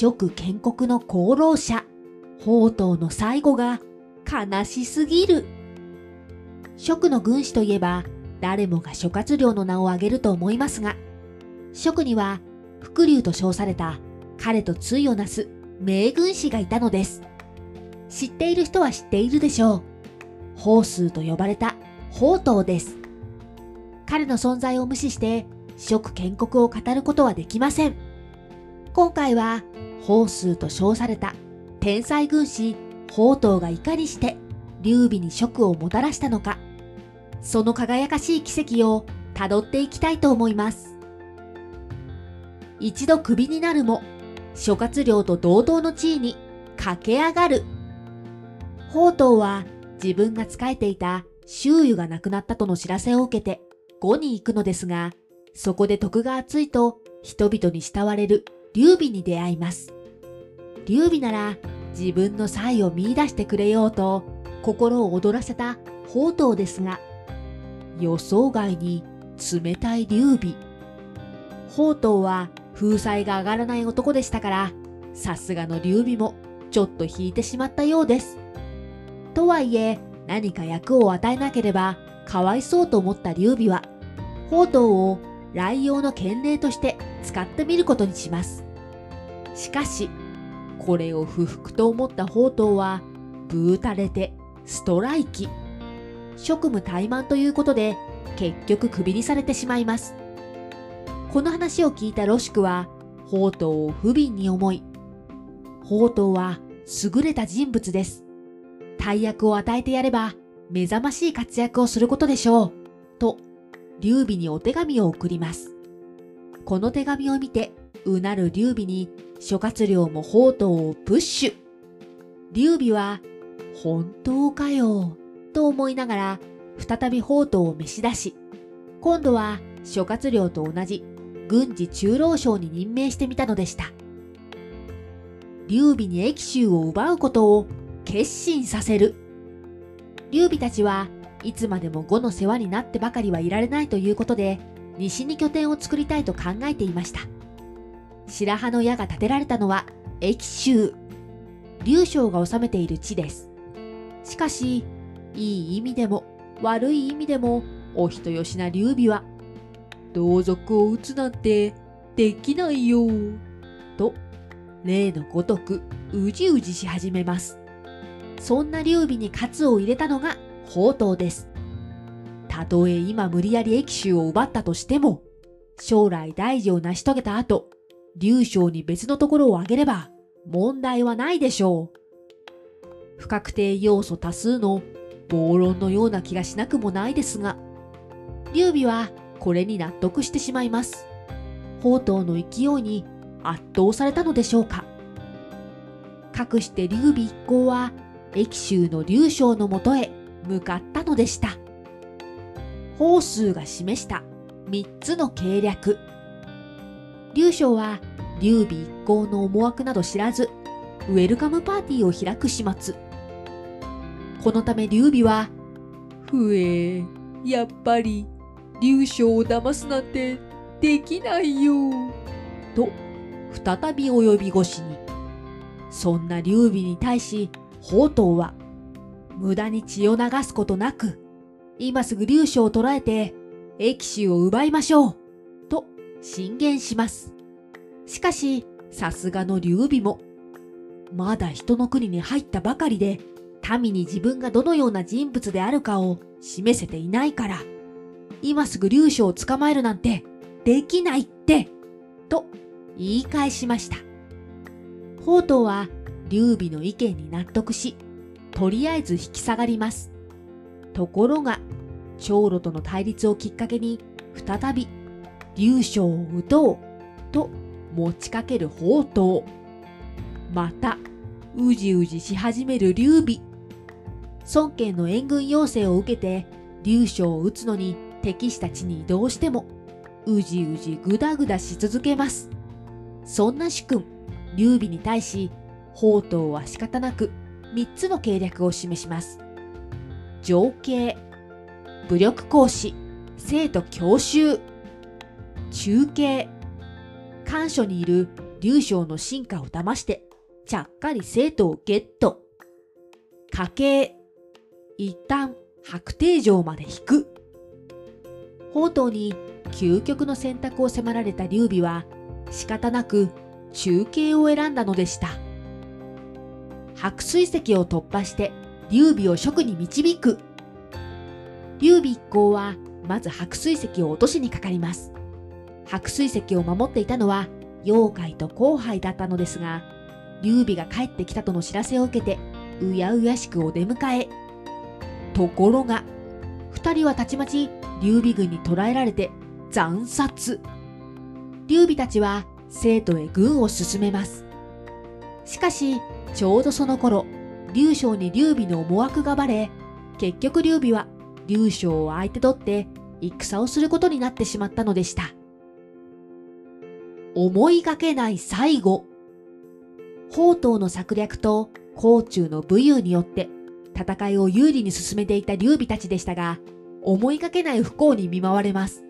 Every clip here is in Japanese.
蜀建国の功労者、宝刀の最後が悲しすぎる。蜀の軍師といえば、誰もが諸葛亮の名を挙げると思いますが、蜀には伏龍と称された彼と対をなす名軍師がいたのです。知っている人は知っているでしょう。宝数と呼ばれた宝刀です。彼の存在を無視して蜀建国を語ることはできません。今回は宝数と称された天才軍師宝刀がいかにして劉備に蜀をもたらしたのか、その輝かしい奇跡をたどっていきたいと思います。一度クビになるも、諸葛亮と同等の地位に駆け上がる。宝刀は自分が仕えていた周囲が亡くなったとの知らせを受けて呉に行くのですが、そこで徳が厚いと人々に慕われる劉備に出会います。劉備なら自分の才を見出してくれようと心を躍らせた宝刀ですが、予想外に冷たい劉備。宝刀は風采が上がらない男でしたから、さすがの劉備もちょっと引いてしまったようです。とはいえ、何か役を与えなければかわいそうと思った劉備は、宝刀を来用の権礼として使ってみることにします。しかし、これを不服と思った宝刀は、ブータれてストライキ。職務怠慢ということで、結局クビにされてしまいます。この話を聞いたロシクは、宝刀を不憫に思い、宝刀は優れた人物です。大役を与えてやれば、目覚ましい活躍をすることでしょう。と、劉備にお手紙を送ります。この手紙を見て、うなる劉備に諸葛亮も宝刀をプッシュ。劉備は、本当かよ、と思いながら、再び宝刀を召し出し、今度は諸葛亮と同じ軍事中老省に任命してみたのでした。劉備に益州を奪うことを決心させる。劉備たちはいつまでも呉の世話になってばかりはいられないということで、西に拠点を作りたいと考えていました。白羽の矢が立てられたのは益州。劉将が治めている地です。しかし、いい意味でも悪い意味でもお人よしな劉備は、同族を討つなんてできないよ。と、例のごとくうじうじし始めます。そんな劉備に喝を入れたのが宝刀です。たとえ今無理やり益州を奪ったとしても、将来大事を成し遂げた後、劉将に別のところを挙げれば問題はないでしょう。不確定要素多数の暴論のような気がしなくもないですが、劉備はこれに納得してしまいます。宝刀の勢いに圧倒されたのでしょうか。かくして劉備一行は益州の劉将のもとへ向かったのでした。宝数が示した3つの計略。劉将は劉備一行の思惑など知らず、ウェルカムパーティーを開く始末。このため劉備は、ふえ、やっぱり、劉将を騙すなんてできないよ。と、再び及び腰に。そんな劉備に対し、宝刀は、無駄に血を流すことなく、今すぐ劉将を捕らえて、益州を奪いましょう、と進言します。しかし、さすがの劉備も、まだ人の国に入ったばかりで、民に自分がどのような人物であるかを示せていないから、今すぐ劉将を捕まえるなんてできないって、と言い返しました。宝刀は劉備の意見に納得し、とりあえず引き下がります。ところが、長老との対立をきっかけに、再び、劉将を討とう、と持ちかける宝刀。また、うじうじし始める劉備。孫権の援軍要請を受けて、劉将を討つのに敵視たちに移動しても、うじうじぐだぐだし続けます。そんな主君、劉備に対し、宝刀は仕方なく3つの計略を示します。情景、武力行使、生徒教習、中継、官所にいる劉将の進化を騙して、ちゃっかり生徒をゲット。家計。一旦白帝城まで引く。宝刀に究極の選択を迫られた劉備は仕方なく中継を選んだのでした。白水石を突破して劉備を職に導く。劉備一行はまず白水石を落としにかかります。白水石を守っていたのは妖怪と後輩だったのですが、劉備が帰ってきたとの知らせを受けて、うやうやしくお出迎え。ところが、二人はたちまち劉備軍に捕らえられて惨殺。劉備たちは生徒へ軍を進めます。しかし、ちょうどその頃、劉将に劉備の思惑がバレ、結局劉備は劉将を相手取って戦をすることになってしまったのでした。思いがけない最後。宝刀の策略と甲冑の武勇によって戦いを有利に進めていた劉備たちでしたが、思いがけない不幸に見舞われます。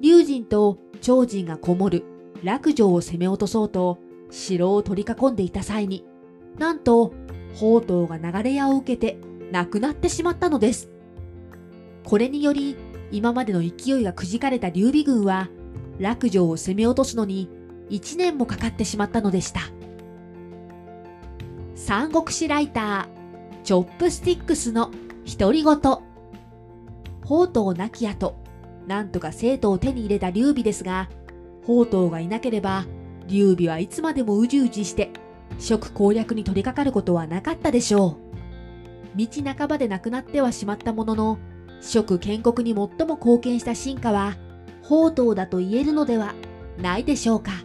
龍神と長人がこもる落城を攻め落とそうと城を取り囲んでいた際に、なんと宝刀が流れ矢を受けて亡くなってしまったのです。これにより今までの勢いがくじかれた劉備軍は落城を攻め落とすのに1年もかかってしまったのでした。三国志ライター、チョップスティックスの独り言。宝刀亡き後、なんとか生徒を手に入れた劉備ですが、宝刀がいなければ、劉備はいつまでもうじうじして、職攻略に取り掛かることはなかったでしょう。道半ばで亡くなってはしまったものの、職建国に最も貢献した進化は、宝刀だと言えるのではないでしょうか。